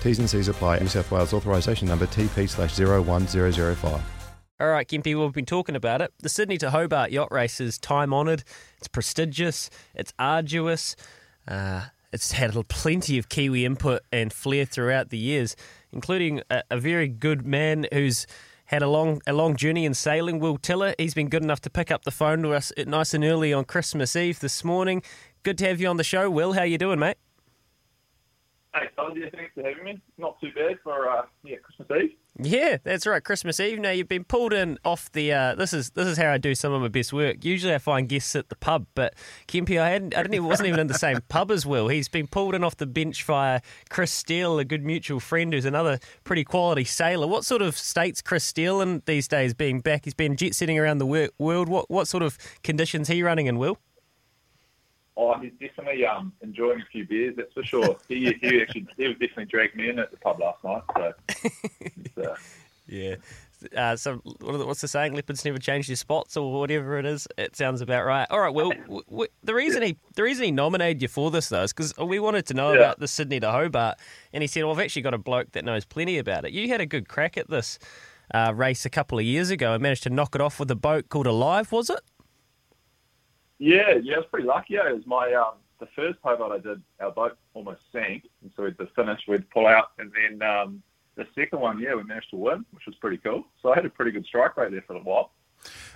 T's and C's apply. New South Wales authorisation number TP slash 01005. All right, Kempy, we've been talking about it. The Sydney to Hobart yacht race is time honoured, it's prestigious, it's arduous, uh, it's had plenty of Kiwi input and flair throughout the years, including a, a very good man who's had a long a long journey in sailing. Will Tiller, he's been good enough to pick up the phone to us nice and early on Christmas Eve this morning. Good to have you on the show, Will. How are you doing, mate? Hey, yeah, thanks for having me. Not too bad for uh, yeah Christmas Eve. Yeah, that's right. Christmas Eve. Now you've been pulled in off the. Uh, this is this is how I do some of my best work. Usually I find guests at the pub, but Kempy, I hadn't. I didn't even wasn't even in the same pub as Will. He's been pulled in off the bench via Chris Steele, a good mutual friend who's another pretty quality sailor. What sort of states Chris Steele in these days? Being back, he's been jet setting around the world. What what sort of conditions he running in? Will? Oh, he's definitely um, enjoying a few beers, that's for sure. he, he actually he was definitely dragged me in at the pub last night. So, uh, yeah. Uh, so what's the saying? Leopards never change their spots, or whatever it is. It sounds about right. All right. Well, w- w- the reason he the reason he nominated you for this though is because we wanted to know yeah. about the Sydney to Hobart, and he said, "Well, I've actually got a bloke that knows plenty about it." You had a good crack at this uh, race a couple of years ago and managed to knock it off with a boat called Alive, was it? Yeah, yeah, I was pretty lucky. It was my um, the first Hobart I did. Our boat almost sank, and so we'd the finish, we'd pull out, and then um, the second one, yeah, we managed to win, which was pretty cool. So I had a pretty good strike rate there for a while,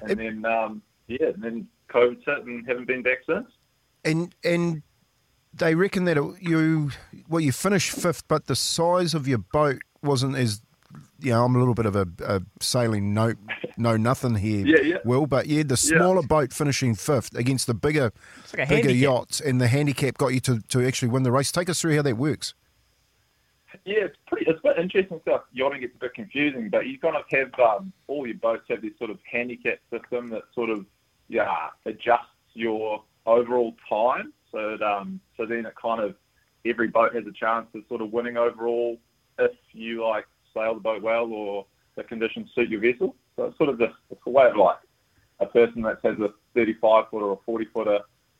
and it, then um, yeah, and then COVID hit and haven't been back since. And and they reckon that it, you well you finished fifth, but the size of your boat wasn't as you know, I'm a little bit of a, a sailing no no nothing here, yeah, yeah. Will, but yeah, the smaller yeah. boat finishing fifth against the bigger like bigger yachts, and the handicap got you to, to actually win the race. Take us through how that works. Yeah, it's pretty. It's a bit interesting stuff. Yachting gets a bit confusing, but you kind of have um, all your boats have this sort of handicap system that sort of yeah adjusts your overall time. So it, um, so then it kind of every boat has a chance of sort of winning overall if you like sail the boat well or the conditions suit your vessel. So it's sort of just it's a way of like a person that has a 35 footer or 40 footer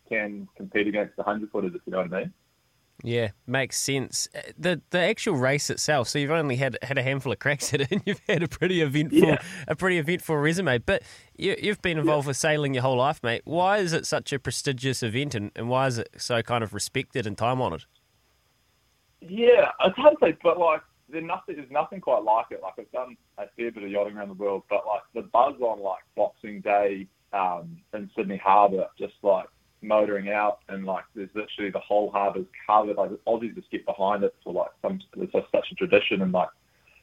can compete against the 100 footers, if you know what I mean. Yeah, makes sense. Uh, the the actual race itself. So you've only had had a handful of cracks at it, and you've had a pretty eventful yeah. a pretty eventful resume. But you, have been involved yeah. with sailing your whole life, mate. Why is it such a prestigious event, and, and why is it so kind of respected and time honoured? Yeah, it's hard to say, but like there's nothing, there's nothing quite like it. Like I've done a fair bit of yachting around the world, but like the buzz on like Boxing Day um, in Sydney Harbour, just like motoring out and like there's literally the whole harbour's covered. Like Aussies just get behind it for like some it's just such a tradition and like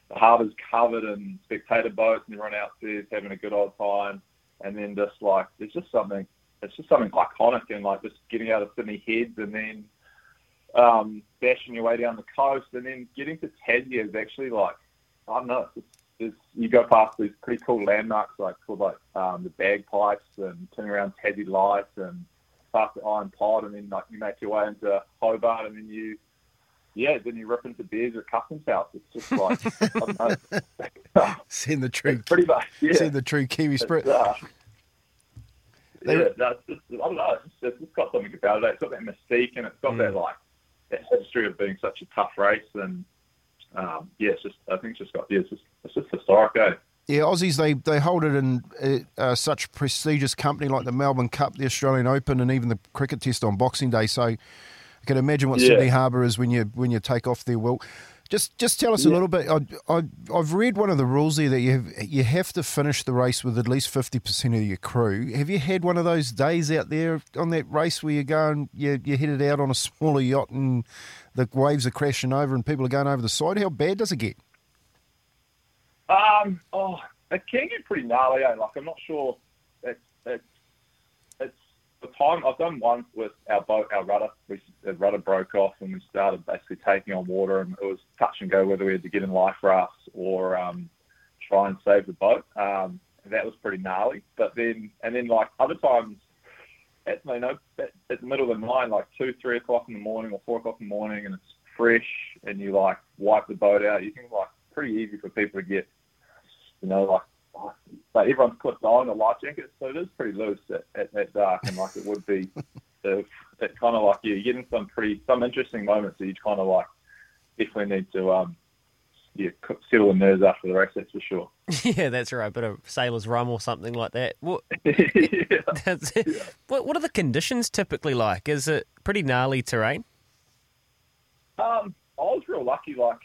the harbour's covered in spectator boats and everyone out there having a good old time. And then just like there's just something it's just something iconic and like just getting out of Sydney Heads and then um, bashing your way down the coast and then getting to Tassie is actually like I don't know. It's, it's, you go past these pretty cool landmarks like called like um, the bagpipes and turning around Tassie Lights and past the Iron Pot, and then like you make your way into Hobart, and then you, yeah, then you rip into beers at Customs House. It's just like I don't know. The true, It's pretty much, yeah. send the true Kiwi spirit. Uh, They- yeah, that's just, I don't know. It's, just, it's got something about it. It's got that mystique and it's got that like that history of being such a tough race. And um, yeah, it's just I think it's just got yeah, it's just it's just historic. Eh? Yeah, Aussies they they hold it in uh, uh, such prestigious company like the Melbourne Cup, the Australian Open, and even the cricket test on Boxing Day. So I can imagine what Yeah. Sydney Harbour is when you when you take off there. Will just just tell us a little bit. I, I I've read one of the rules there that you have, you have to finish the race with at least fifty percent of your crew. Have you had one of those days out there on that race where you're going, you you headed out on a smaller yacht and the waves are crashing over and people are going over the side? How bad does it get? Um, oh, it can get pretty gnarly. Eh? Like I'm not sure. It's it's it's the time I've done one with our boat, our rudder. We the rudder broke off and we started basically taking on water, and it was touch and go whether we had to get in life rafts or um, try and save the boat. Um, that was pretty gnarly. But then and then like other times. At, you know, at, at the middle of the night, like two, three o'clock in the morning or four o'clock in the morning, and it's fresh, and you like wipe the boat out. You can like pretty easy for people to get you know, like, like everyone's clipped on the life jacket, so it is pretty loose at, at, at dark, and like it would be, if it kind of like yeah, you're getting some pretty some interesting moments that you kind of like definitely need to um yeah settle the nerves after the race. That's for sure. yeah, that's right. A bit of sailor's rum or something like that. What, yeah. that's it. What, what are the conditions typically like? Is it pretty gnarly terrain? Um, I was real lucky. Like,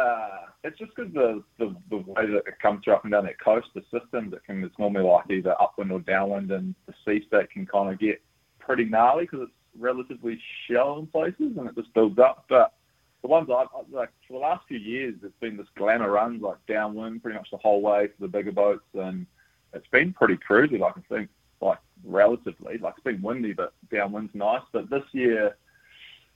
uh, it's just because the, the the way that it comes through up and down that coast, the systems it can it's normally like either upwind or downwind, and the sea state can kind of get pretty gnarly because it's relatively shallow in places and it just builds up. But the ones I've- like for the last few years, it's been this glamour runs like downwind pretty much the whole way for the bigger boats, and it's been pretty cruisy. Like I think like relatively like it's been windy, but downwind's nice. But this year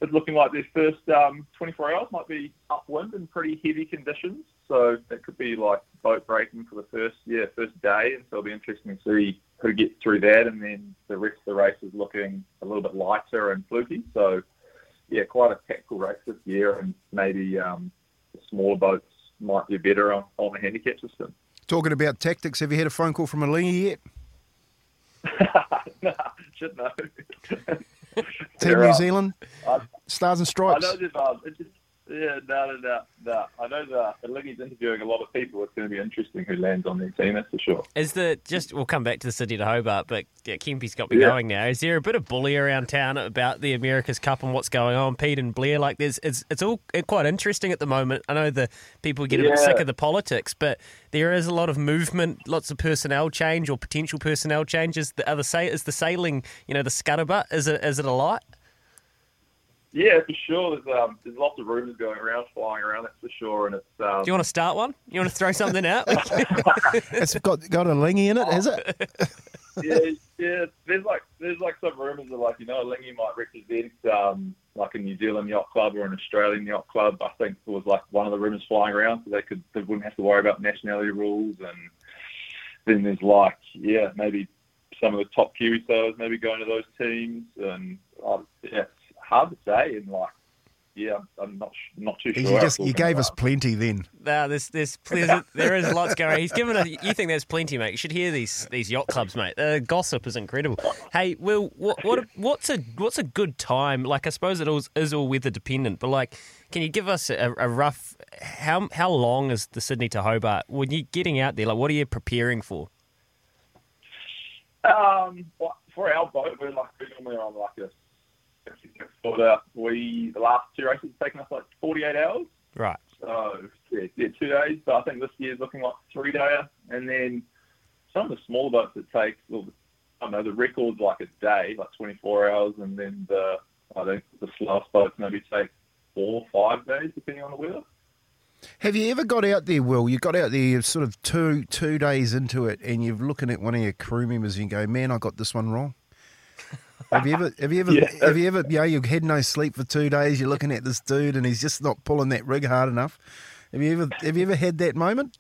it's looking like their first um, 24 hours might be upwind in pretty heavy conditions. So it could be like boat breaking for the first yeah first day, and so it'll be interesting to see who gets through that, and then the rest of the race is looking a little bit lighter and fluky. So yeah, quite a tactical race this year, and maybe um, the smaller boats might be better on, on the handicap system. Talking about tactics, have you had a phone call from a yet? nah, should know. Team New Zealand, I- Stars and I Stripes. know that. Um, it just, yeah, no, no, no, no. I know that the Alinghi's interviewing a lot of people. It's going to be interesting who lands on their team. That's for sure. Is the just we'll come back to the Sydney to Hobart, but yeah, Kempy's got me Yeah. going now. Is there a bit of bully around town about the America's Cup and what's going on? Pete and Blair, like there's it's it's all quite interesting at the moment. I know the people get a bit sick of the politics, but there is a lot of movement, lots of personnel change or potential personnel changes. The other say is the sailing, you know, the scuttlebutt. Is it is it a lot? Yeah, for sure. There's um, there's lots of rumours going around, flying around. That's for sure. And it's um, Do you want to start one? You want to throw something out? It's got got Alinghi in it, has it? yeah, yeah. There's like there's like some rumours of like you know Alinghi might represent um like a New Zealand yacht club or an Australian yacht club. I think it was like one of the rumours flying around, so they could they wouldn't have to worry about nationality rules. And then there's like yeah maybe some of the top Kiwi sailors maybe going to those teams. And uh, yeah, it's hard to say. And like yeah, I'm not sh- not too sure. You just you gave gonna us plenty then. No, there's, there's, there's there is lots going. on. He's given a. You think there's plenty, mate? You should hear these these yacht clubs, mate. The gossip is incredible. Hey, Will, what, what what's a what's a good time? Like, I suppose it all is all weather dependent, but like, can you give us a, a rough how how long is the Sydney to Hobart? When you're getting out there, like, what are you preparing for? Um, well, for our boat, we're like we're normally on like a 56 footer. We the last two races have taken us like 48 hours. Right. So yeah, yeah, two days. But I think this year's looking like three dayer, and then some of the smaller boats that take well, I don't know the record's like a day, like 24 hours, and then the I think the slowest boats maybe take four, or five days depending on the weather. Have you ever got out there, Will? You got out there you're sort of two two days into it, and you're looking at one of your crew members and you go, "Man, I got this one wrong." Have you ever? Have you ever? Yeah. Have you ever? Yeah, you've had no sleep for two days. You're looking at this dude, and he's just not pulling that rig hard enough. Have you ever? Have you ever had that moment?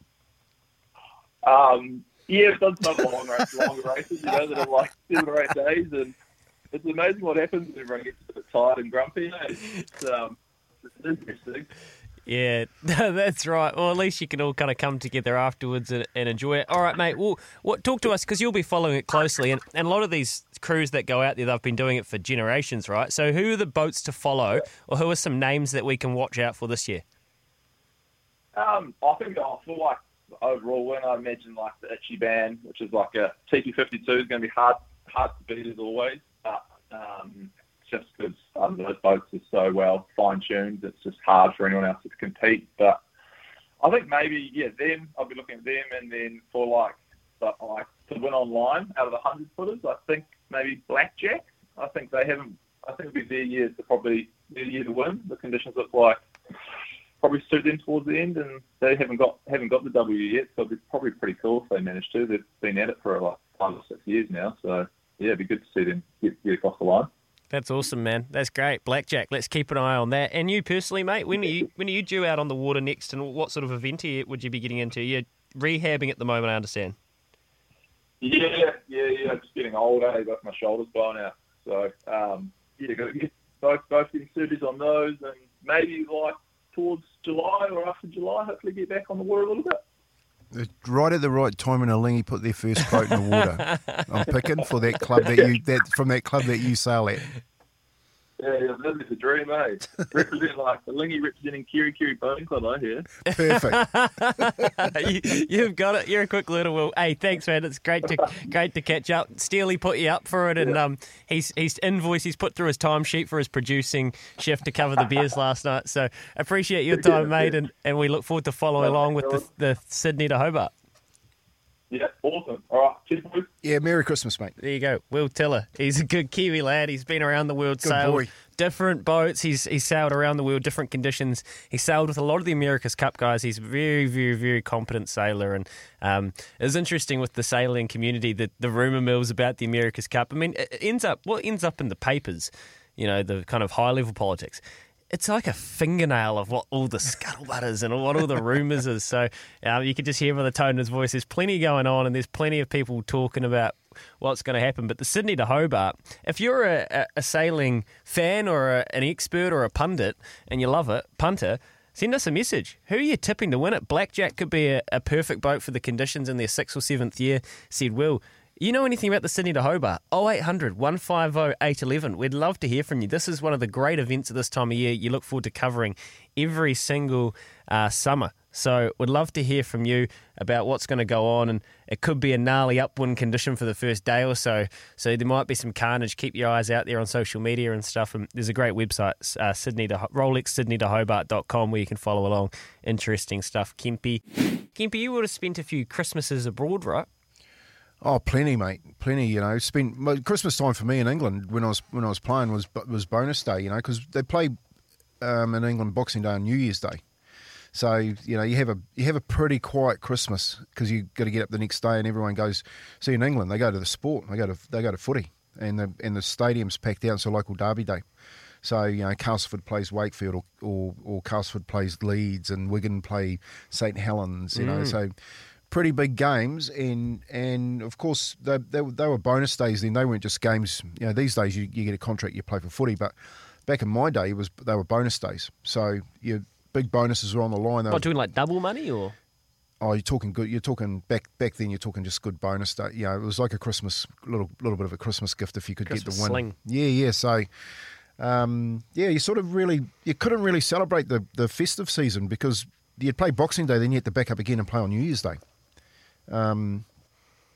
Um, yeah, I've done some long races, longer races, you know, that are like seven or eight days, and it's amazing what happens when everyone gets a bit tired and grumpy. eh? It's, um, it's interesting. Yeah, that's right. Well, at least you can all kind of come together afterwards and, and enjoy it. All right, mate. Well, what talk to us because you'll be following it closely, and, and a lot of these crews that go out there, they've been doing it for generations, right? So, who are the boats to follow, or who are some names that we can watch out for this year? Um, I think I feel like overall when I imagine like the Ichiban, which is like a TP52, is going to be hard hard to beat as always. But um, just because um, those boats are so well fine tuned, it's just hard for anyone else to compete. But I think maybe yeah, them. I'll be looking at them, and then for like the, like to win online out of the hundred footers, I think maybe Blackjack. I think they haven't. I think it'll be their year to probably their year to win. The conditions look like probably suit them towards the end, and they haven't got haven't got the W yet. So it'd be probably pretty cool if they manage to. They've been at it for like five or six years now, so yeah, it'd be good to see them get, get across the line. That's awesome, man. That's great, Blackjack. Let's keep an eye on that. And you personally, mate, when are you when are you due out on the water next? And what sort of event would you be getting into? You're rehabbing at the moment, I understand. Yeah, yeah, yeah. Just getting old, eh? Got my shoulders blown out. So um, yeah, got to get both both getting surgeries on those, and maybe like towards July or after July, hopefully get back on the water a little bit. Right at the right time when Alinghi put their first boat in the water. I'm picking for that club that you that from that club that you sail at. Yeah, yeah, living the dream, eh? Represent like the Alinghi representing Kerikeri Boating Club, I hear. Perfect. you, have got it. You're a quick learner, Will. Hey, thanks, man. It's great to great to catch up. Steely put you up for it, and um, he's he's invoiced. He's put through his timesheet for his producing shift to cover the beers last night. So appreciate your time, mate, and, and we look forward to following along with the, the Sydney to Hobart. Yeah, awesome. All right, cheers, boys. Yeah, Merry Christmas, mate. There you go. Will Tiller. He's a good Kiwi lad. He's been around the world, Good sailed boy. different boats. He's he's sailed around the world, different conditions. He sailed with a lot of the America's Cup guys. He's a very, very, very competent sailor. And um, it was interesting with the sailing community, the, the rumour mills about the America's Cup. I mean, it ends up, what ends up in the papers, you know, the kind of high level politics it's like a fingernail of what all the scuttlebutt is and what all the rumours is. So um, you can just hear by the tone of his voice, there's plenty going on and there's plenty of people talking about what's going to happen. But the Sydney to Hobart, if you're a, a, sailing fan or a, an expert or a pundit and you love it, punter, send us a message. Who are you tipping to win it? Blackjack could be a, a perfect boat for the conditions in their sixth or seventh year, said Will. You know anything about the Sydney to Hobart? 0800 150 811. We'd love to hear from you. This is one of the great events at this time of year you look forward to covering every single uh, summer. So we'd love to hear from you about what's going to go on, and it could be a gnarly upwind condition for the first day or so. So there might be some carnage. Keep your eyes out there on social media and stuff. And there's a great website, uh, Sydney to Rolex Sydney to where you can follow along. Interesting stuff. Kempy, Kempy, you would have spent a few Christmases abroad, right? Oh, plenty, mate, plenty. You know, spent well, Christmas time for me in England when I was when I was playing was was bonus day. You know, because they play um, in England Boxing Day and New Year's Day. So you know you have a you have a pretty quiet Christmas because you got to get up the next day and everyone goes. See in England they go to the sport, they go to they go to footy, and the and the stadium's packed out. It's a local derby day. So you know Castleford plays Wakefield or or, or Castleford plays Leeds and Wigan play St Helens. You know Mm. so pretty big games, and and of course they, they, they were bonus days. Then they weren't just games. You know, these days you, you get a contract, you play for footy, but back in my day it was they were bonus days. So your big bonuses were on the line. They What, were- doing like double money or? oh, you're talking good. You're talking back back then. You're talking just good bonus day. You know, it was like a Christmas little little bit of a Christmas gift if you could Christmas get the win. sling. Yeah, yeah. So. Um, yeah, you sort of really you couldn't really celebrate the, the festive season because you'd play Boxing Day, then you had to back up again and play on New Year's Day. Um,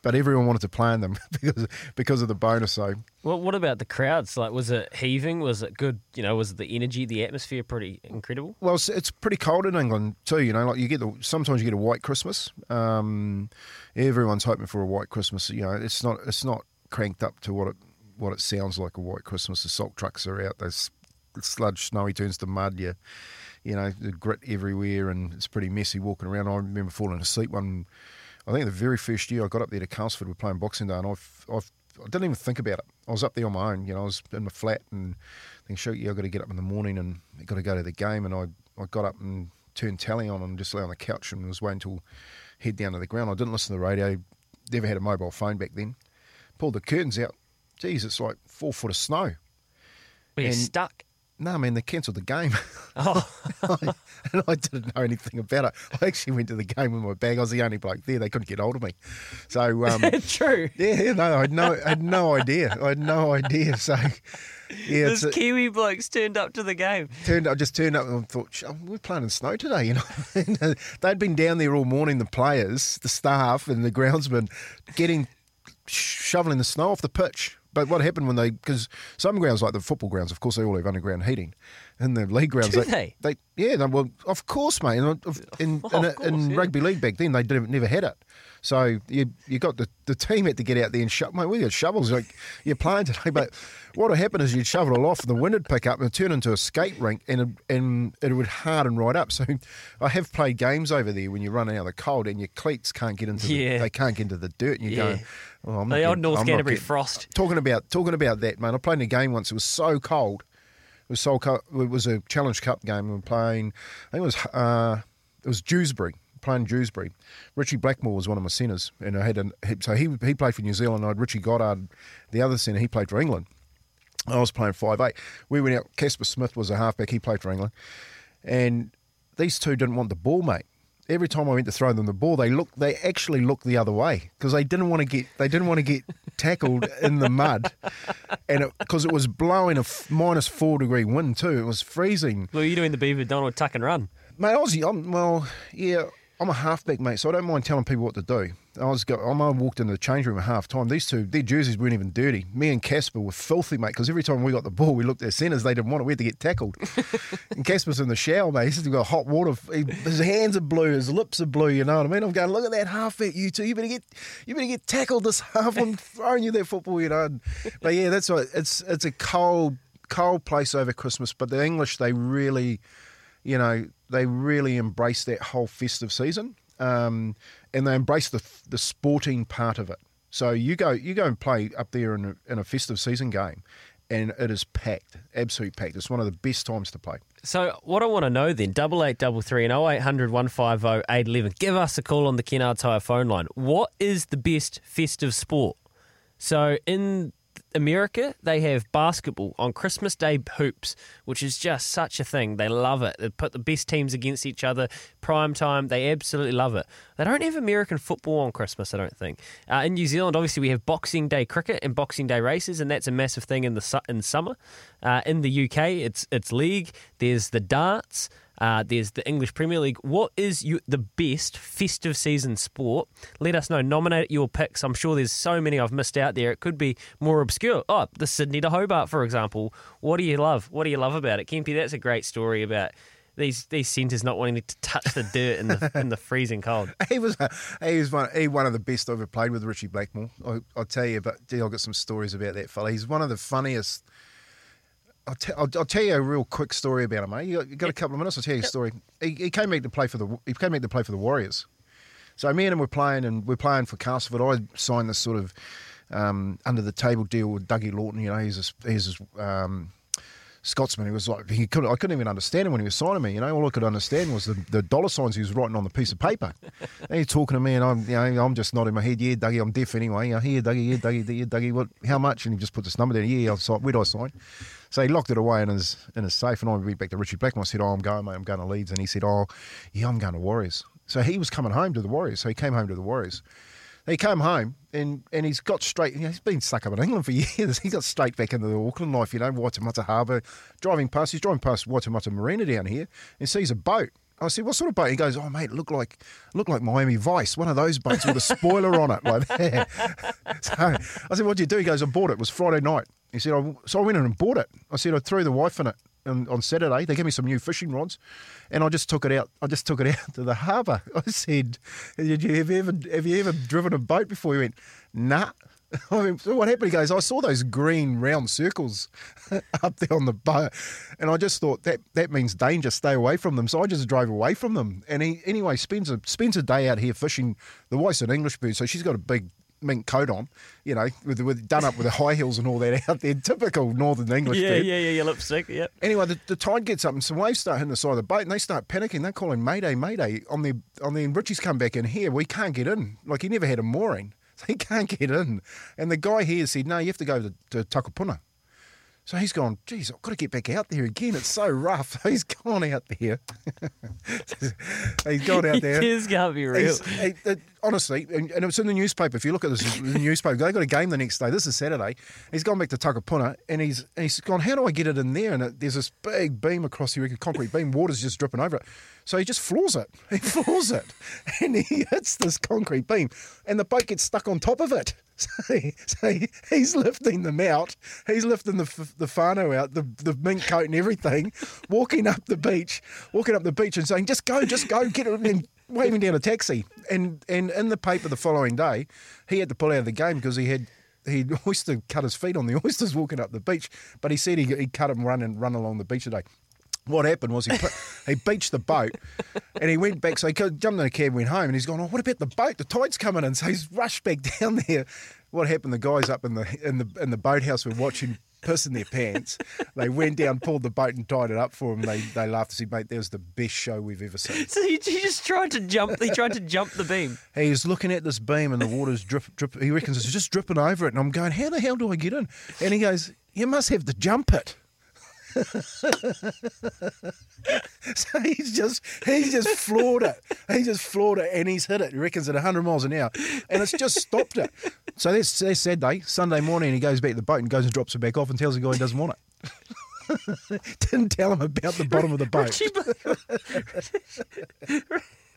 but everyone wanted to play on them because because of the bonus. So Well, what about the crowds? Like, was it heaving? Was it good? You know, was the energy, the atmosphere pretty incredible? Well, it's, it's pretty cold in England too. You know, like you get the sometimes you get a white Christmas. Um, everyone's hoping for a white Christmas. You know, it's not it's not cranked up to what it what it sounds like a white Christmas. The salt trucks are out. There's sludge, snowy turns to mud. You, you know, the grit everywhere, and it's pretty messy walking around. I remember falling asleep one. I think the very first year I got up there to Castleford, we we're playing Boxing Day, and I've, I've I didn't even think about it. I was up there on my own. You know, I was in my flat and thinking, shoot, yeah, I've got to get up in the morning and I've got to go to the game. And I, I got up and turned tally on and just lay on the couch and was waiting till head down to the ground. I didn't listen to the radio. Never had a mobile phone back then. Pulled the curtains out. Geez, it's like four foot of snow. Were stuck? No, man, they cancelled the game. Oh, and I didn't know anything about it. I actually went to the game with my bag. I was the only bloke there. They couldn't get hold of me. So, um, true. yeah, no, I had no, I had no idea. I had no idea. So, yeah, Those a, Kiwi blokes turned up to the game. turned. I just turned up and thought, we're playing in snow today. You know, uh, they'd been down there all morning. The players, the staff, and the groundsmen, getting shoveling the snow off the pitch. But what happened when they? Because some grounds, like the football grounds, of course, they all have underground heating. In the league grounds, Do they? they, yeah, they, well, of course, mate. Uh, in, in, Oh, in, course, in yeah. rugby league back then, they didn't, never had it. So you you got the, the team had to get out there and shove. Mate, we got shovels. Like you're playing today, but what would happen is you'd shovel it off, and the wind would pick up and turn into a skate rink, and it, and it would harden right up. So I have played games over there when you run out of the cold, and your cleats can't get into Yeah. the, they can't get into the dirt, and you're Yeah. going. Oh, I'm not The old getting- North Canterbury frost. Talking about talking about that, man. I played in a game once. It was so cold. It was so cold. It was a Challenge Cup game. We were playing. I think it was uh, it was Dewsbury. Playing Dewsbury. Richie Blackmore was one of my centres, and I had so he he played for New Zealand. I had Richie Goddard, the other centre. He played for England. I was playing five eight. We went out. Casper Smith was a halfback. He played for England, and these two didn't want the ball, mate. Every time I went to throw them the ball, they looked. They actually looked the other way because they didn't want to get. They didn't want to get tackled in the mud, and because it, was blowing a f- minus four degree wind too. It was freezing. Were you doing the Beaver Donald tuck and run? Mate, Aussie, I'm, well, yeah, I'm a halfback, mate, so I don't mind telling people what to do. I was go, I walked into the change room at half time. These two, their jerseys weren't even dirty. Me and Casper were filthy, mate, because every time we got the ball, we looked at centres, they didn't want it. We had to get tackled. and Casper's in the shower, mate. He's got hot water. He, his hands are blue, his lips are blue, you know what I mean? I'm going, look at that half halfback, you two. You better get you better get tackled this half. I'm throwing you that football, you know. And- But yeah, that's what it's it's a cold, cold place over Christmas. But the English, they really you know, they really embrace that whole festive season, um, and they embrace the the sporting part of it. So you go you go and play up there in a, in a festive season game, and it is packed, absolute packed. It's one of the best times to play. So what I want to know then, double eight double three and 0800 150 811. Give us a call on the Kennards Hire phone line. What is the best festive sport? So in America, they have basketball on Christmas Day hoops, which is just such a thing. They love it. They put the best teams against each other. Prime time, they absolutely love it. They don't have American football on Christmas, I don't think. Uh, in New Zealand, obviously, we have Boxing Day cricket and Boxing Day races, and that's a massive thing in the su- in summer. Uh, in the UK, it's it's league. There's the darts. Uh, there's the English Premier League. What is you, the best festive season sport? Let us know. Nominate your picks. I'm sure there's so many I've missed out there. It could be more obscure. Oh, the Sydney to Hobart, for example. What do you love? What do you love about it, Kempy? That's a great story about these these centres not wanting to touch the dirt in the in the freezing cold. He was he was one he one of the best I've ever played with Richie Blackmore. I, I'll tell you, but I've got some stories about that fella. He's one of the funniest. I'll, te- I'll, I'll tell you a real quick story about him, mate. You got, you got a couple of minutes? I'll tell you a story. He, he came back to play for the he came back to play for the Warriors. So me and him were playing, and we're playing for Castleford. I signed this sort of um, under the table deal with Dougie Laughton. You know, he's a, he's a, um, Scotsman. He was like he could I couldn't even understand him when he was signing me. You know, all I could understand was the, the dollar signs he was writing on the piece of paper. and he's talking to me, and I'm you know I'm just nodding my head. Yeah, Dougie, I'm deaf anyway. Yeah, here, Dougie, yeah, Dougie, yeah, Dougie. What? How much? And he just put this number down. Yeah, I've signed. Where do I sign? So he locked it away in his in his safe, and I went back to Richie Blackmore. I said, "Oh, I'm going, mate. I'm going to Leeds." And he said, "Oh, yeah, I'm going to Warriors." So he was coming home to the Warriors. So he came home to the Warriors. He came home and, and he's got straight. You know, he's been stuck up in England for years. He got straight back into the Auckland life. You know, Waitemata Harbour, driving past. He's driving past Waitemata Marina down here and sees a boat. I said, "What sort of boat?" He goes, "Oh, mate, look like looked like Miami Vice, one of those boats with a spoiler on it, like that." So I said, "What would you do?" He goes, "I bought it. It was Friday night." He said, I, "So I went in and bought it." I said, "I threw the wife in it." And on Saturday, they gave me some new fishing rods, and I just took it out. I just took it out to the harbour. I said, "Did you ever have you ever driven a boat before?" He went, "Nah." I mean, so what happened? He goes, I saw those green round circles up there on the boat, and I just thought that that means danger. Stay away from them. So I just drove away from them. And he anyway spends a spends a day out here fishing. The wife's an English bird, so she's got a big mink coat on, you know, with, with done up with the high heels and all that out there. Typical northern English yeah, bird. yeah, yeah, your lipstick. Yep. Anyway, the, the tide gets up and some waves start hitting the side of the boat, and they start panicking. They're calling Mayday, Mayday on the on the. Richie's come back in here. We can't get in. Like he never had a mooring, he can't get in. And the guy here said, "No, you have to go to, to Takapuna." So he's gone, geez, I've got to get back out there again. It's so rough. He's gone out there. he's gone out there. This can't be real. He- it- honestly, and, and it was in the newspaper. If you look at this the newspaper, they got a game the next day. This is Saturday. He's gone back to Takapuna and he's and he's gone. How do I get it in there? And it, there's this big beam across here, a concrete beam. Water's just dripping over it. So he just floors it. He floors it, and he hits this concrete beam, and the boat gets stuck on top of it. So, he, so he, he's lifting them out. He's lifting the the whānau out, the the mink coat and everything, walking up the beach, walking up the beach and saying, "Just go, just go, get it." And waving down a taxi. And and in the paper the following day, he had to pull out of the game because he had he oyster cut his feet on the oysters walking up the beach. But he said he he cut him run and run along the beach today. What happened was he put, he beached the boat and he went back. So he jumped in a cab, went home, and he's gone. Oh, what about the boat? The tide's coming in. So he's rushed back down there. What happened? The guys up in the in the in the boathouse were watching piss in their pants. They went down, pulled the boat, and tied it up for him. They they laughed and said, "Mate, that was the best show we've ever seen." So he, he just tried to jump. He tried to jump the beam. He's looking at this beam and the water's drip, drip. He reckons it's just dripping over it. And I'm going, how the hell do I get in? And he goes, you must have to jump it. so he's just he's just floored it. He just floored it and he's hit it. He reckons at 100 miles an hour, and it's just stopped it. So that's, that's Saturday. Sunday morning, he goes back to the boat and goes and drops it back off and tells the guy he doesn't want it. Didn't tell him about the bottom of the boat.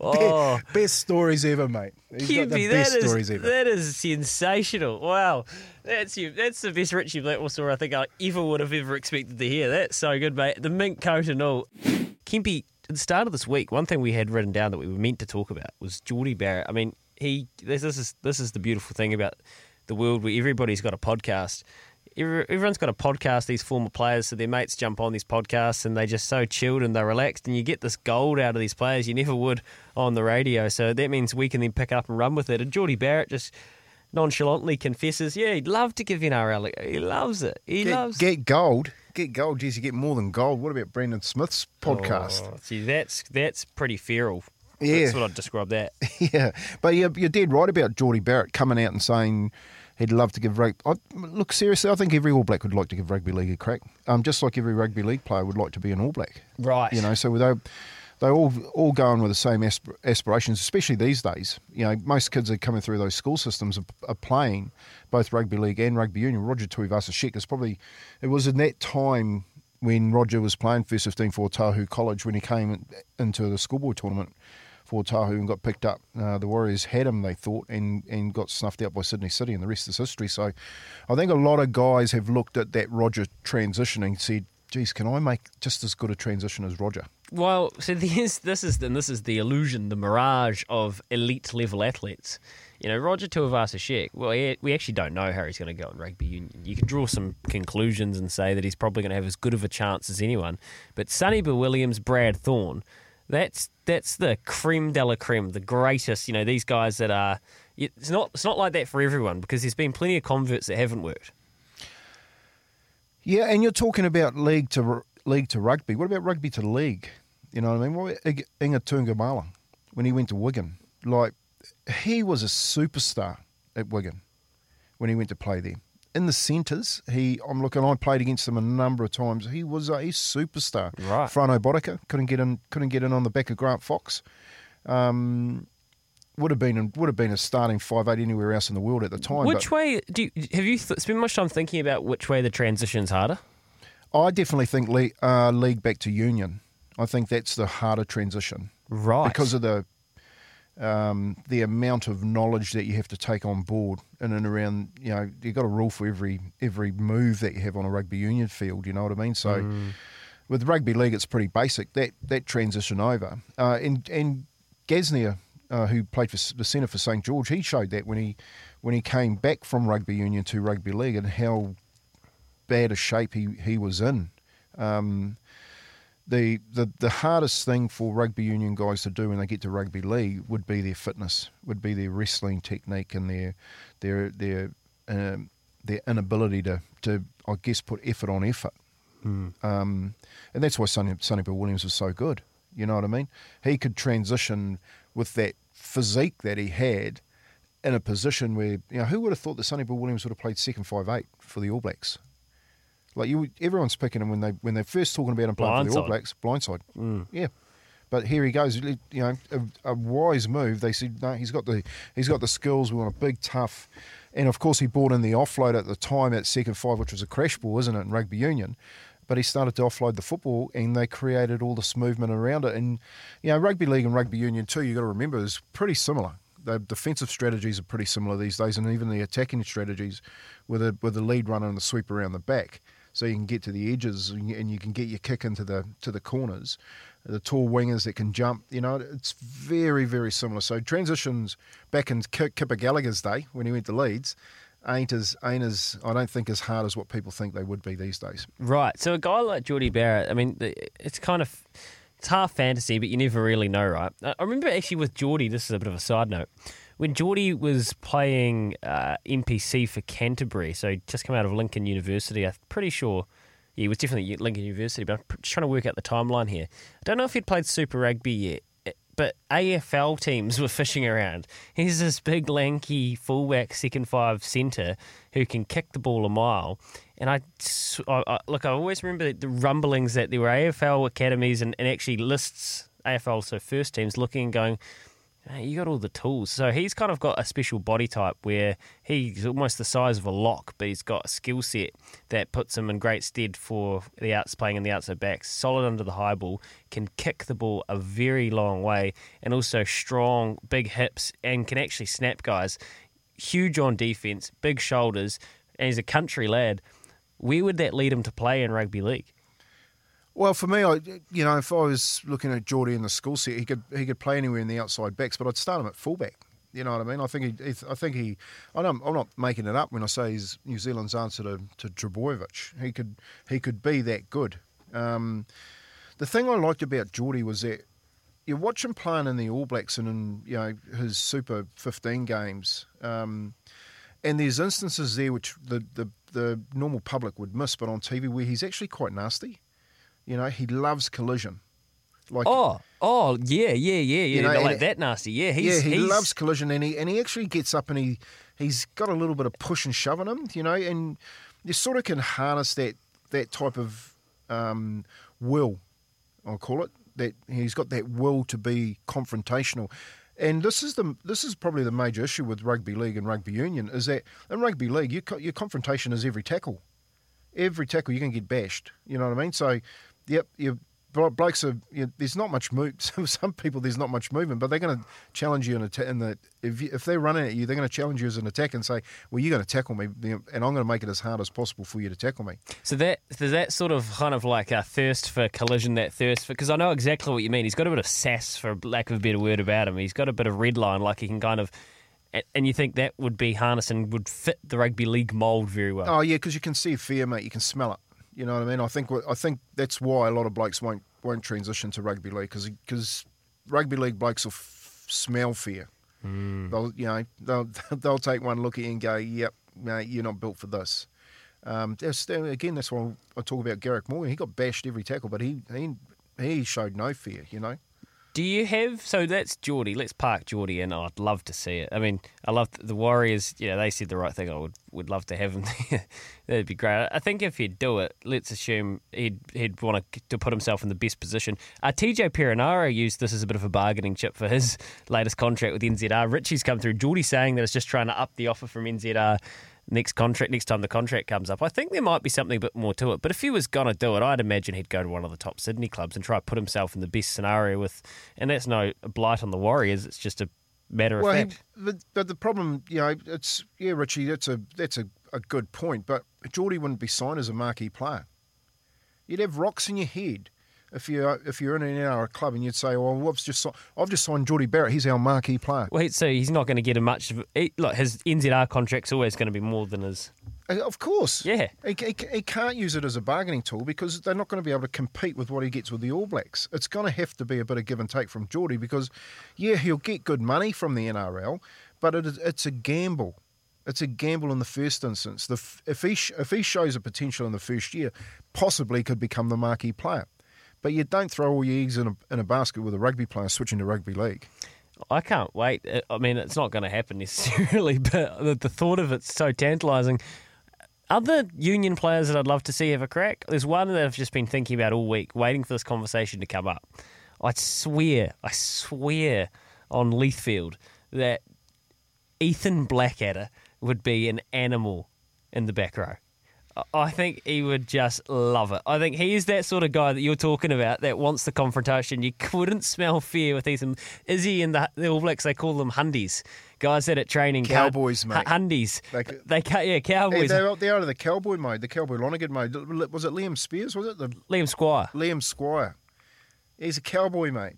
Oh, Best stories ever, mate. He's got the best that stories ever. that is sensational. Wow, that's you. That's the best Richie Blackmore story I think I ever would have ever expected to hear. That's so good, mate. The mink coat and all. Kempy, at the start of this week, one thing we had written down that we were meant to talk about was Jordie Barrett. I mean, he this, this is this is the beautiful thing about the world where everybody's got a podcast. Every- Everyone's got a podcast, these former players, so their mates jump on these podcasts and they're just so chilled and they're relaxed, and you get this gold out of these players you never would on the radio. So that means we can then pick up and run with it. And Jordie Barrett just nonchalantly confesses, yeah, he'd love to give NRL. He loves it. He Get, loves get gold. Get gold. Geez, you get more than gold. What about Brendan Smith's podcast? Oh, see, that's that's pretty feral. Yeah. That's what I'd describe that. Yeah, but you're, you're dead right about Jordie Barrett coming out and saying he'd love to give rugby. I, look, seriously, I think every All Black would like to give rugby league a crack. Um, just like every rugby league player would like to be an All Black. Right. You know, so they they all all go on with the same asp- aspirations, especially these days. You know, most kids are coming through those school systems are, are playing both rugby league and rugby union. Roger Tuivasa-Sheck is probably it was in that time when Roger was playing first 15 for Otahuhu College when he came into the schoolboy tournament for Otahuhu and got picked up. Uh, the Warriors had him, they thought, and, and got snuffed out by Sydney City, and the rest is history. So I think a lot of guys have looked at that Roger transition and said, geez, can I make just as good a transition as Roger? Well, so this is and this is the illusion, the mirage of elite level athletes. You know, Roger Tuivasa-Sheck. Well, we actually don't know how he's going to go in rugby union. You can draw some conclusions and say that he's probably going to have as good of a chance as anyone. But Sonny Bill Williams, Brad Thorn, that's that's the creme de la creme, the greatest. You know, these guys that are. It's not it's not like that for everyone because there's been plenty of converts that haven't worked. Yeah, and you're talking about league to league to rugby. What about rugby to league? You know what I mean? What Inga Tuigamala when he went to Wigan? Like he was a superstar at Wigan when he went to play there. In the centres, he I'm looking. I played against him a number of times. He was a superstar. Right. Frano Botica couldn't get in. Couldn't get in on the back of Grant Fox. Um, would have been would have been a starting five eight anywhere else in the world at the time. Which way do you, have you th- spent much time thinking about which way the transition's harder? I definitely think league, uh, league back to union. I think that's the harder transition. Right. because of the um, the amount of knowledge that you have to take on board in and around. You know, you've got a rule for every every move that you have on a rugby union field. You know what I mean? So with rugby league, it's pretty basic. That that transition over uh, and and Gasnier. Uh, who played for the centre for St George? He showed that when he when he came back from rugby union to rugby league and how bad a shape he, he was in. Um, the, the the hardest thing for rugby union guys to do when they get to rugby league would be their fitness, would be their wrestling technique and their their their um, their inability to to I guess put effort on effort. Um, and that's why Sonny, Sonny Bill Williams was so good. You know what I mean? He could transition with that physique that he had in a position where you know who would have thought that Sonny Bill Williams would have played second five eight for the All Blacks? Like you, everyone's picking him when they when they're first talking about him playing for the All Blindside. Blacks. Blindside, mm. yeah. But here he goes. You know, a, a wise move. They said no, he's got the he's got the skills. We want a big, tough, and of course he brought in the offload at the time at second five, which was a crash ball, isn't it, in rugby union. But he started to offload the football, and they created all this movement around it. And you know, rugby league and rugby union too. You got to remember is pretty similar. The defensive strategies are pretty similar these days, and even the attacking strategies, with a with the lead runner and the sweep around the back, so you can get to the edges and you, can get your kick into the to the corners. The tall wingers that can jump, you know, it's very very similar. So transitions back in Ki- Kipper Gallagher's day when he went to Leeds, ain't as ain't as I don't think as hard as what people think they would be these days. Right. So a guy like Jordie Barrett, I mean, it's kind of it's half fantasy, but you never really know, right? I remember actually with Jordie. This is a bit of a side note. When Jordie was playing uh, NPC for Canterbury, so just come out of Lincoln University. I'm pretty sure. Yeah, he was definitely Lincoln University, but I'm trying to work out the timeline here. I don't know if he'd played Super Rugby yet, eh, but AFL teams were fishing around. He's this big, lanky fullback, second five centre who can kick the ball a mile. And I look, I always remember the rumblings that there were AFL academies and, and actually lists AFL, so first teams, looking and going, "Hey, you got all the tools. So he's kind of got a special body type where he's almost the size of a lock, but he's got a skill set that puts him in great stead for the outs playing in the outside backs. Solid under the high ball, can kick the ball a very long way, and also strong, big hips, and can actually snap guys. Huge on defense, big shoulders, and he's a country lad. Where would that lead him to play in rugby league? Well, for me, I you know, if I was looking at Jordie in the school set, he could he could play anywhere in the outside backs, but I'd start him at fullback. You know what I mean? I think he, I think he, I don't, I'm not making it up when I say he's New Zealand's answer to to Trbojevic. He could he could be that good. Um, the thing I liked about Jordie was that you watch him playing in the All Blacks and in you know his Super 15 games, um, and there's instances there which the, the the normal public would miss, but on TV where he's actually quite nasty. You know, he loves collision. Like Oh, oh, yeah, yeah, yeah, yeah. You know, like that nasty. Yeah, he's, yeah, he he's, loves collision, and he and he actually gets up and he he's got a little bit of push and shove in him, you know, and you sort of can harness that that type of um, will, I'll call it. That he's got that will to be confrontational. And this is the this is probably the major issue with rugby league and rugby union is that in rugby league your your confrontation is every tackle, every tackle you can get bashed. You know what I mean? So, yep, you blokes are you there's not much move. Some people there's not much movement, but they're going to challenge you in, atta- in the if you, if they're running at you, they're going to challenge you as an attack and say, well, you're going to tackle me, and I'm going to make it as hard as possible for you to tackle me. So that there's that sort of kind of like a thirst for collision, that thirst for because I know exactly what you mean. He's got a bit of sass, for lack of a better word about him. He's got a bit of red line, like he can kind of, and you think that would be harness and would fit the rugby league mould very well. Oh yeah, because you can see fear, mate. You can smell it. You know what I mean? I think I think that's why a lot of blokes won't won't transition to rugby league because because rugby league blokes will f- smell fear. They'll you know they'll they'll take one look at you and go, "Yep, mate, you're not built for this." Um, that's, again, that's why I talk about Garrick Morgan. He got bashed every tackle, but he he he showed no fear. You know. Do you have so that's Jordie? Let's park Jordie, and I'd love to see it. I mean, I love the Warriors. You know, they said the right thing. I would would love to have him. there. That'd be great. I think if he'd do it, let's assume he'd he'd want to to put himself in the best position. Uh, TJ Perenara used this as a bit of a bargaining chip for his latest contract with NZR. Richie's come through. Jordie saying that it's just trying to up the offer from NZR. Next contract, next time the contract comes up, I think there might be something a bit more to it. But if he was gonna do it, I'd imagine he'd go to one of the top Sydney clubs and try to put himself in the best scenario with. And that's no blight on the Warriors. It's just a matter of Well, he, fact. but, but the problem, you know, it's yeah, Richie. That's a that's a, a good point. But Jordie wouldn't be signed as a marquee player. You'd have rocks in your head if you if you're in an NRL club and you'd say, "Well, I've just I've just signed Jordie Barrett. He's our marquee player." Well, so he's not going to get a much. Of, he, look, his NZR contract's always going to be more than his. Uh, Of course, Yeah. He, he, he can't use it as a bargaining tool because they're not going to be able to compete with what he gets with the All Blacks. It's going to have to be a bit of give and take from Jordie because, yeah, he'll get good money from the NRL, but it it's a gamble. It's a gamble in the first instance. The, if he if he shows a potential in the first year, possibly could become the marquee player. But you don't throw all your eggs in a, in a basket with a rugby player switching to rugby league. I can't wait. Uh, I mean, it's not going to happen necessarily, but the, the thought of it's so tantalising. Other union players that I'd love to see have a crack. There's one that I've just been thinking about all week, waiting for this conversation to come up. I swear, I swear on Leithfield that Ethan Blackadder would be an animal in the back row. I think he would just love it. I think he is that sort of guy that you're talking about that wants the confrontation. You couldn't smell fear with Ethan. Izzy and the, the All Blacks, they call them hundies. Guys that at training Cowboys, mate. Hundies. They They, c- they cut, yeah, Hey, cowboys. they're, out- they're out of the cowboy mode, the cowboy Lonergan mode. Was it Liam Spears? Was it the Liam Squire. Liam Squire? He's a cowboy, mate.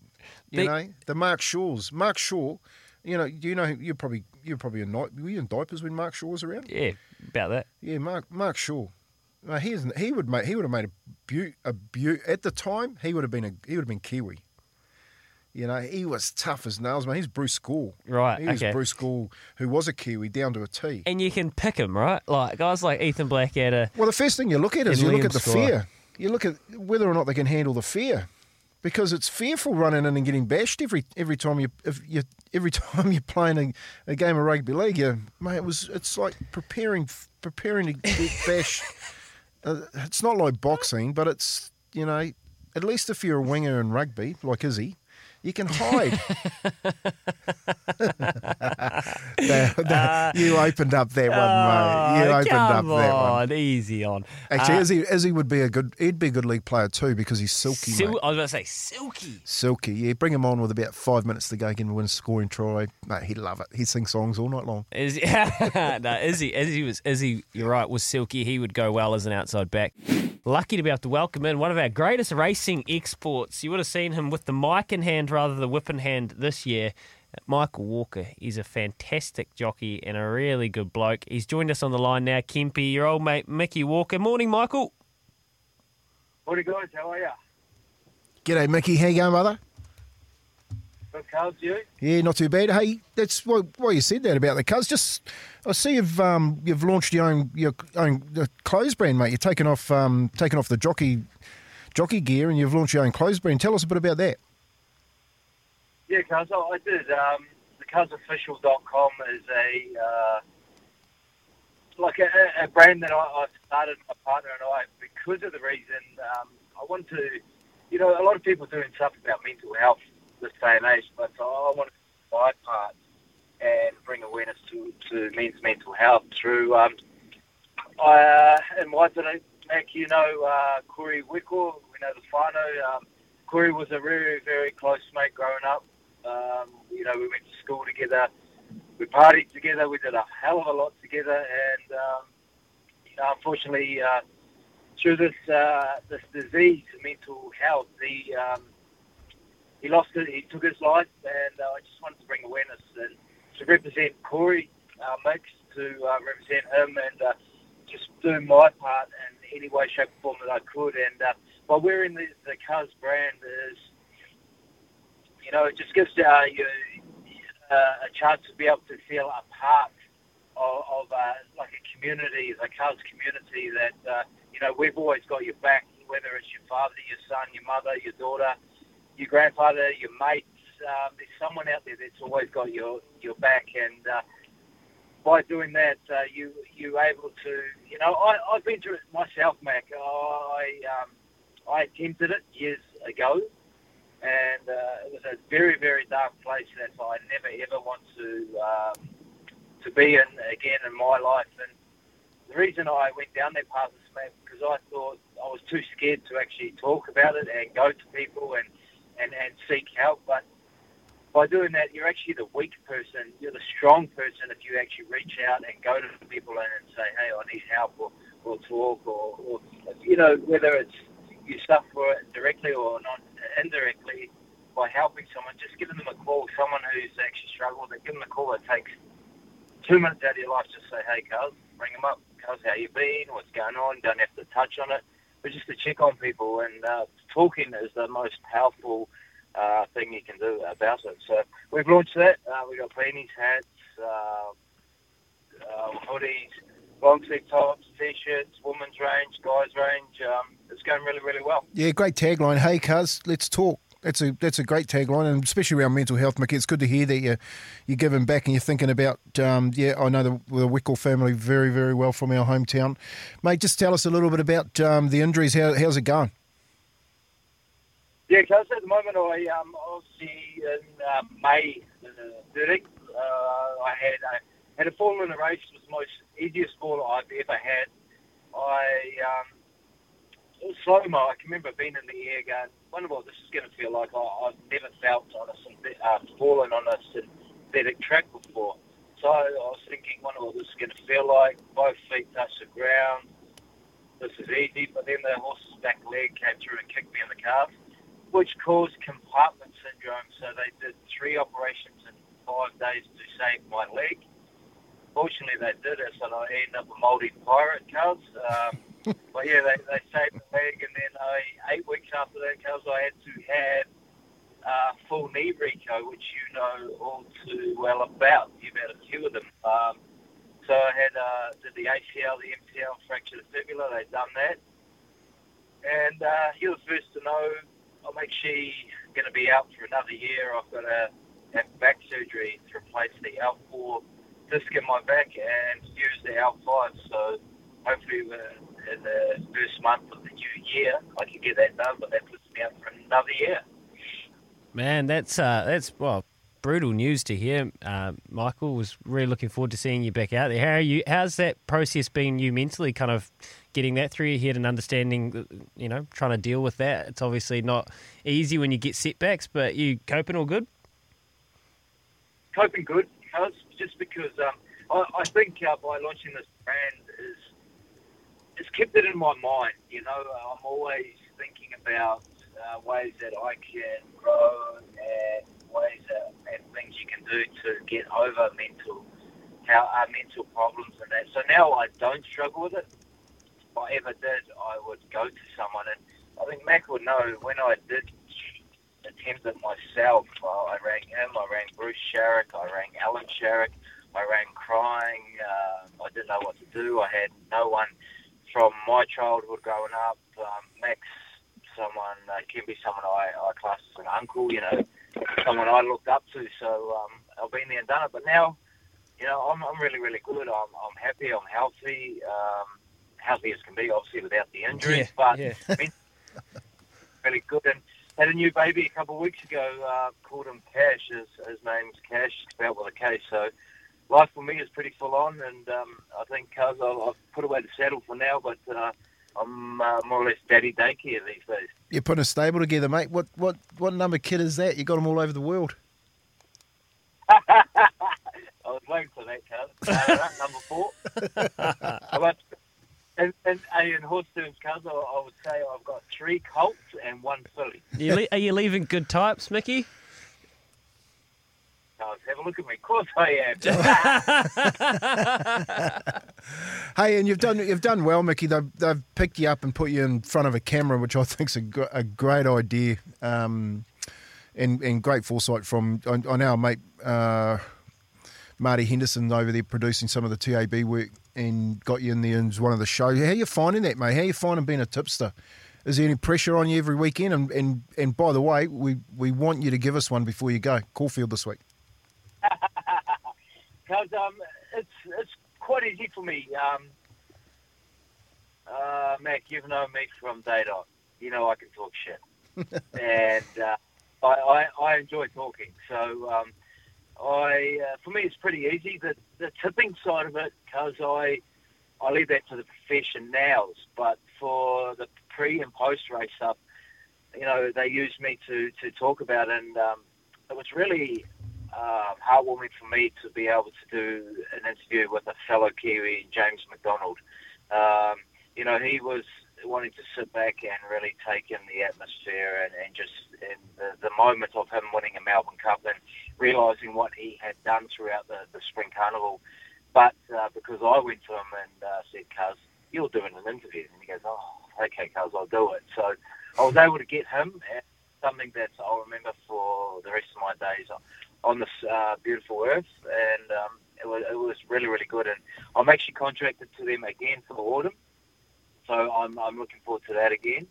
You They- know the Mark Shaws. Mark Shaw. You know, you know, you're probably you're probably in were you in diapers when Mark Shaw was around? Yeah, about that. Yeah, Mark Mark Shaw. No, he isn't. He would make. He would have made a beaut. A beaut. At the time, he would have been a. He would have been Kiwi. You know, he was tough as nails, man. He's Bruce School. Right, He was okay. Bruce School, who was a Kiwi down to a T. And you can pick him, right? Like guys like Ethan Blackadder. Well, the first thing you look at is you look at the Squire. fear. You look at whether or not they can handle the fear, because it's fearful running in and getting bashed every every time you if you every time you're playing a, a game of rugby league. You, mate, it was it's like preparing preparing to get bashed. Uh, it's not like boxing, but it's you know at least if you're a winger in rugby like Izzy. You can hide. Now, you opened up that one, mate. You Oh, opened up come that one. easy on. Actually, Uh, Izzy, Izzy would be a good. He'd be a good league player too because he's silky. Sil-. I was going to say silky. Silky. Yeah, bring him on with about five minutes to go, get him a win, scoring try. Mate, he'd love it. He'd sing songs all night long. Izzy, no, Izzy, Izzy was Izzy. You're right. Was silky. He would go well as an outside back. Lucky to be able to welcome in one of our greatest racing exports. You would have seen him with the mic in hand rather the whip in hand this year. Michael Walker. is a fantastic jockey and a really good bloke. He's joined us on the line now. Kempy, your old mate Mickey Walker. Morning, Michael. Morning, guys. How are you? G'day, Mickey. How you going, brother? Good cards, you? Yeah, not too bad. Hey, that's why, why you said that about the cuz. Just I see you've um, you've launched your own your own clothes brand, mate. You're taking off um, taking off the jockey jockey gear and you've launched your own clothes brand. Tell us a bit about that. Yeah, cuz I, I did. Um, the cuzofficial.com is a uh, like a, a brand that I, I started, my partner and I, because of the reason um, I want to. You know, a lot of people doing stuff about mental health this day and age, but I want to do my part and bring awareness to, to men's mental health through. Um, I, uh, in Waitara, Mac, you know uh, Corey Wickle, we know the whānau. Um, Corey was a very, very close mate growing up. Um, you know, we went to school together, we partied together, we did a hell of a lot together, and um, you know, unfortunately, uh, through this uh, this disease, mental health, he um, he lost it. He took his life, and uh, I just wanted to bring awareness and to represent Corey uh, Mix, to uh, represent him, and uh, just do my part in any way, shape, or form that I could. And uh, by wearing the the Cuz brand is, you know, it just gives uh, you uh, a chance to be able to feel a part of, of uh, like a community, the Cuz community that, uh, you know, we've always got your back, whether it's your father, your son, your mother, your daughter, your grandfather, your mates. Um, there's someone out there that's always got your, your back. And uh, by doing that, uh, you, you're able to, you know, I, I've been through it myself, Mac. I, um, I attempted it years ago and uh, it was a very, very dark place that I never ever want to um, to be in again in my life. And the reason I went down that path is because I thought I was too scared to actually talk about it and go to people and, and, and seek help. But by doing that, you're actually the weak person. You're the strong person if you actually reach out and go to people and, say, hey, I need help or, or talk or, or, you know, whether it's you suffer it directly or not indirectly by helping someone, just giving them a call, someone who's actually struggled, they give them a call. It takes two minutes out of your life, just say, hey, cuz, bring them up. Cuz, how you been? What's going on? Don't have to touch on it, but just to check on people. And uh, talking is the most powerful uh, thing you can do about it. So we've launched that. Uh, we've got beanies, hats, uh, uh, hoodies, long sleeve tops, t-shirts, women's range, guys range. Um, it's going really, really well. Yeah, great tagline. Hey, cuz, let's talk. That's a that's a great tagline, and especially around mental health, Mickey. It's good to hear that you're you're giving back and you're thinking about. Um, yeah, I know the, the Wickle family very very well from our hometown, mate. Just tell us a little bit about um, the injuries. How, how's it going? Yeah, because at the moment I um, obviously in uh, May the 30th, uh, I had a, had a fall in the race. Was most easiest fall I've ever had. I um, slow mo. I can remember being in the air going, wonder what this is going to feel like. I, I've never felt on a uh, fallen on a synthetic track before. So I was thinking, wonder what this is going to feel like. Both feet touch the ground. This is easy. But then the horse's back leg came through and kicked me in the calf which caused compartment syndrome. So they did three operations in five days to save my leg. Fortunately, they did it, so I ended up a mouldy pirate, Carls. Um, but yeah, they, they saved the leg, and then I, eight weeks after that, Carls, I had to have uh, full knee reco, which you know all too well about. You've had a few of them. Um, so I had uh, did the ACL, the MCL, fractured the fibula. They'd done that, and uh, he was first to know I'm actually going to be out for another year. I've got to have back surgery to replace the L4 disc in my back and use the L5. So hopefully in the first month of the new year, I can get that done. But that puts me out for another year. Man, that's uh, that's well brutal news to hear. Uh, Michael was really looking forward to seeing you back out there. How are you? How's that process been? You mentally kind of getting that through your head and understanding, you know, trying to deal with that. It's obviously not easy when you get setbacks, but you coping all good? Coping good, just because um, I, I, think uh, by launching this brand is it's kept it in my mind. You know, I'm always thinking about uh, ways that I can grow and ways that, and things you can do to get over mental how uh, mental problems and that. So now I don't struggle with it. If I ever did, I would go to someone, and I think Mac would know when I did attempt it myself. I rang him, I rang Bruce Sharrock, I rang Allan Sharrock, I rang crying. Uh, I didn't know what to do. I had no one from my childhood growing up. Um, Max, someone uh, can be someone I, I class as an uncle, you know, someone I looked up to. So um, I've been there and done it. But now, you know, I'm, I'm really, really good. I'm, I'm happy. I'm healthy. Um, healthy as can be, obviously without the injuries, yeah, but yeah. really good. And had a new baby a couple of weeks ago. Uh, called him Cash. His, his name's Cash, spelled with a K. So life for me is pretty full on, and um, I think cuz I've, I've put away the saddle for now, but. Uh, I'm uh, more or less daddy daycare these days. You're putting a stable together, mate. What what what number kid is that? You got them all over the world. I was waiting for that, cuz. Uh, number four. And, in horse terms, cuz, I, I would say I've got three colts and one filly. Are you, le- are you leaving good types, Mickey? have a look at me. Of course I am. hey, and you've done you've done well, Mickey. They've, they've picked you up and put you in front of a camera, which I think's a, gr- a great idea, um, and and great foresight from I, I know our mate uh, Marty Henderson over there producing some of the TAB work and got you in there as one of the shows. How are you finding that, mate? How are you finding being a tipster? Is there any pressure on you every weekend? And and, and by the way, we, we want you to give us one before you go. Caulfield this week. Because um, it's it's quite easy for me. Um, uh, Mac, you've known me from day dot. You know I can talk shit, and uh, I, I, I enjoy talking. So um, I, uh, for me, it's pretty easy. The the tipping side of it, because I, I leave that to the profession professionals. But for the pre and post race stuff, you know, they use me to to talk about, and um, it was really uh, heartwarming for me to be able to do an interview with a fellow Kiwi, James McDonald. Um, you know, he was wanting to sit back and really take in the atmosphere and, and just in the, the moment of him winning a Melbourne Cup and realising what he had done throughout the, the Spring Carnival. But uh, because I went to him and uh, said, Cuz, you're doing an interview. And he goes, oh, okay, Cuz, I'll do it. So I was able to get him something that I'll remember for the rest of my days on this uh, beautiful earth. And um, it, was, it was really, really good. And I'm actually contracted to them again for the autumn. So I'm, I'm looking forward to that again.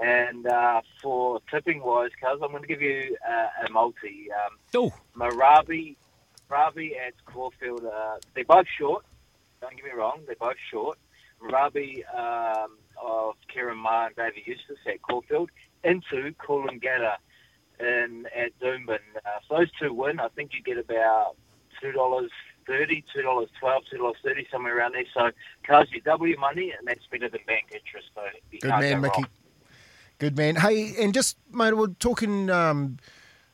And uh, for tipping wise, cuz I'm going to give you uh, a multi. Um, Oh, Marabi, Marabi at Caulfield. Uh, they're both short. Don't get me wrong, they're both short. Marabi um, of Ciaron Maher and David Eustace at Caulfield into Coolangatta in at Doomben. Uh, if those two win, I think you get about two dollars thirty, two dollars twelve, two dollars thirty, somewhere around there. So, cars you double your money, and that's better than bank interest. So you Good man, go Mickey. wrong. Good man. Hey, and just mate, we're talking um,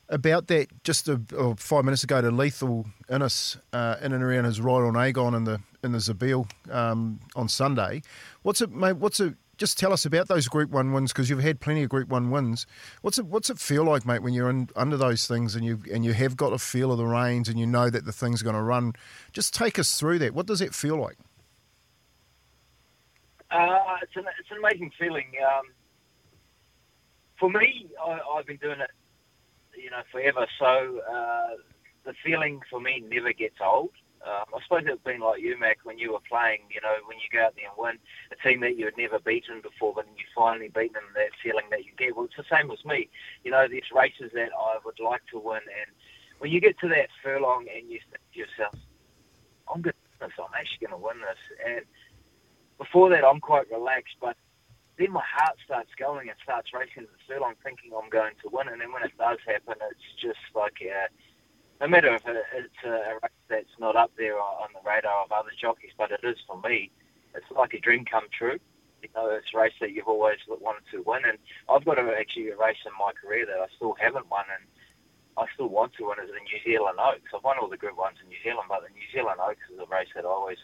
about that just a, oh, five minutes ago to Leith Innes uh, in and around his ride on Agon in the in the Zabeel um, on Sunday. What's it, mate? What's it? Just tell us about those Group One wins because you've had plenty of Group One wins. What's it? What's it feel like, mate, when you're in under those things and you and you have got a feel of the reins and you know that the thing's going to run? Just take us through that. What does it feel like? Uh, it's an it's an amazing feeling. Um, for me, I, I've been doing it, you know, forever. So uh, the feeling for me never gets old. Um, I suppose it's been like you, Mac, when you were playing. You know, when you go out there and win a team that you had never beaten before, but then you finally beat them. That feeling that you get. Well, it's the same with me. You know, there's races that I would like to win, and when you get to that furlong and you think to yourself, "I'm win this. I'm actually going to win this," and before that, I'm quite relaxed, but then my heart starts going and starts racing the furlong, thinking I'm going to win. And then when it does happen, it's just like uh, no matter if it's a race that's not up there on the radar of other jockeys, but it is for me. It's like a dream come true. You know, it's a race that you've always wanted to win, and I've got a, actually a race in my career that I still haven't won, and I still want to win is the New Zealand Oaks. I've won all the Group Ones in New Zealand, but the New Zealand Oaks is a race that I always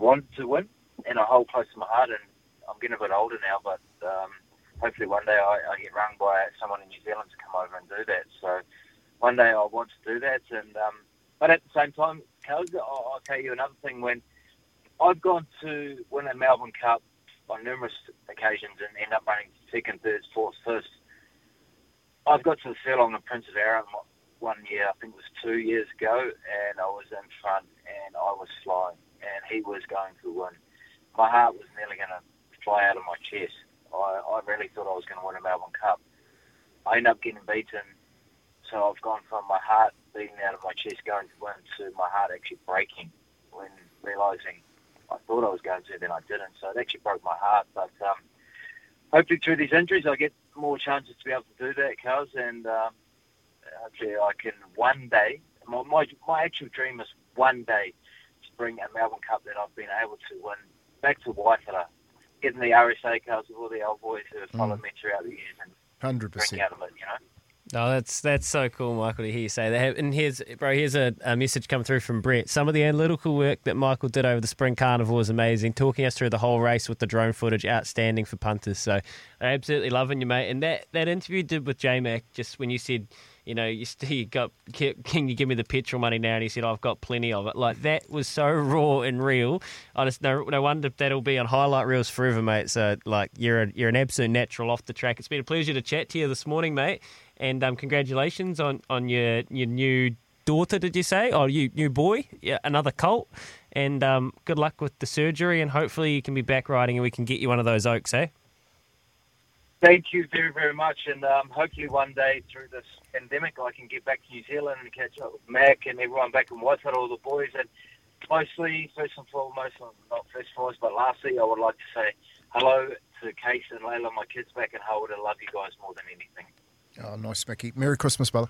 wanted to win, and I hold close to my heart. And I'm getting a bit older now, but um, hopefully one day I, I get rung by someone in New Zealand to come over and do that. So one day I want to do that, and um, but at the same time, I'll, tell you another thing. When I've gone to win a Melbourne Cup on numerous occasions and end up running second, third, fourth, first, I've got to the furlong of Prince of Arran one year, I think it was two years ago, and I was in front and I was flying, and he was going to win. My heart was nearly going to fly out of my chest. I, I really thought I was going to win a Melbourne Cup. I ended up getting beaten, so I've gone from my heart beating out of my chest going to win to my heart actually breaking when realising I thought I was going to, then I didn't. So it actually broke my heart. But um, hopefully through these injuries, I get more chances to be able to do that, Cuz, and um, hopefully I can one day. My, my my actual dream is one day to bring a Melbourne Cup that I've been able to win back to Waitara, getting the RSA cars with all the old boys who have followed me throughout the years and Hundred drink percent. out of it, you know. No, that's that's so cool, Michael, to hear you say that. And here's, bro, here's a, a message come through from Brett. Some of the analytical work that Michael did over the Spring Carnival was amazing. Talking us through the whole race with the drone footage, outstanding for punters. So, I'm absolutely loving you, mate. And that, that interview you did with J Mac, just when you said, you know, you, you got, can you give me the petrol money now? And he said, I've got plenty of it. Like that was so raw and real. I just no, no wonder that'll be on highlight reels forever, mate. So, like, you're a, you're an absolute natural off the track. It's been a pleasure to chat to you this morning, mate. And um, congratulations on, on your your new daughter. Did you say? Oh, you new boy, yeah, another colt. And um, good luck with the surgery, and hopefully you can be back riding, and we can get you one of those oaks, eh? Thank you very, very much, and um, hopefully one day through this pandemic, I can get back to New Zealand and catch up with Mac and everyone back in Waitara, all the boys, and mostly, first and foremost, not first and foremost, but lastly, I would like to say hello to Case and Layla, my kids back in Hawera. I love you guys more than anything. Oh, nice, Mickey. Merry Christmas, brother.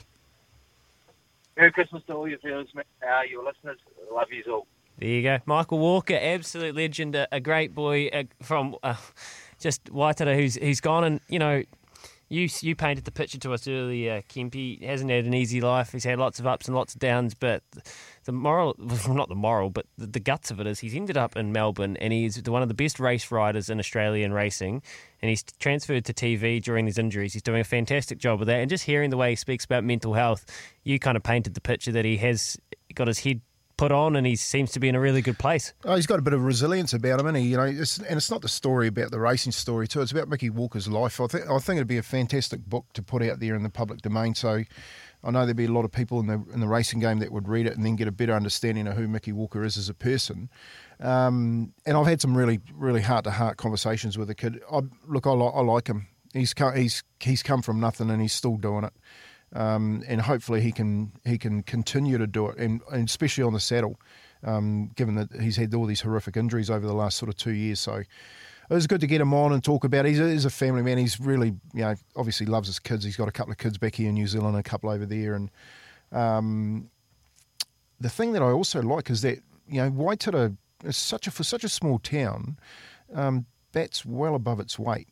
Merry Christmas to all your viewers, Mac, uh, your listeners. Love you all. There you go, Michael Walker, absolute legend, a, a great boy uh, from uh, just Waitara, who's who's gone and you know. You, you painted the picture to us earlier, Kempy. hasn't had an easy life. He's had lots of ups and lots of downs, but the moral, not the moral, but the, the guts of it is he's ended up in Melbourne and he's one of the best race riders in Australian racing. And he's transferred to TV during his injuries. He's doing a fantastic job with that. And just hearing the way he speaks about mental health, you kind of painted the picture that he has got his head put on and he seems to be in a really good place. Oh, he's got a bit of resilience about him, and he, you know, it's, and it's not the story about the racing story too. It's about Mickey Walker's life. I think I think it'd be a fantastic book to put out there in the public domain. So, I know there'd be a lot of people in the in the racing game that would read it and then get a better understanding of who Mickey Walker is as a person. Um, and I've had some really really heart to heart conversations with the kid. I, look, I, li- I like him. he's come, he's he's come from nothing and he's still doing it. Um, and hopefully he can he can continue to do it, and, and especially on the saddle, um, given that he's had all these horrific injuries over the last sort of two years. So it was good to get him on and talk about. It. He's a, he's a family man. He's really you know obviously loves his kids. He's got a couple of kids back here in New Zealand, and a couple over there, and um, the thing that I also like is that you know Waitara is such a for such a small town, um, well above its weight.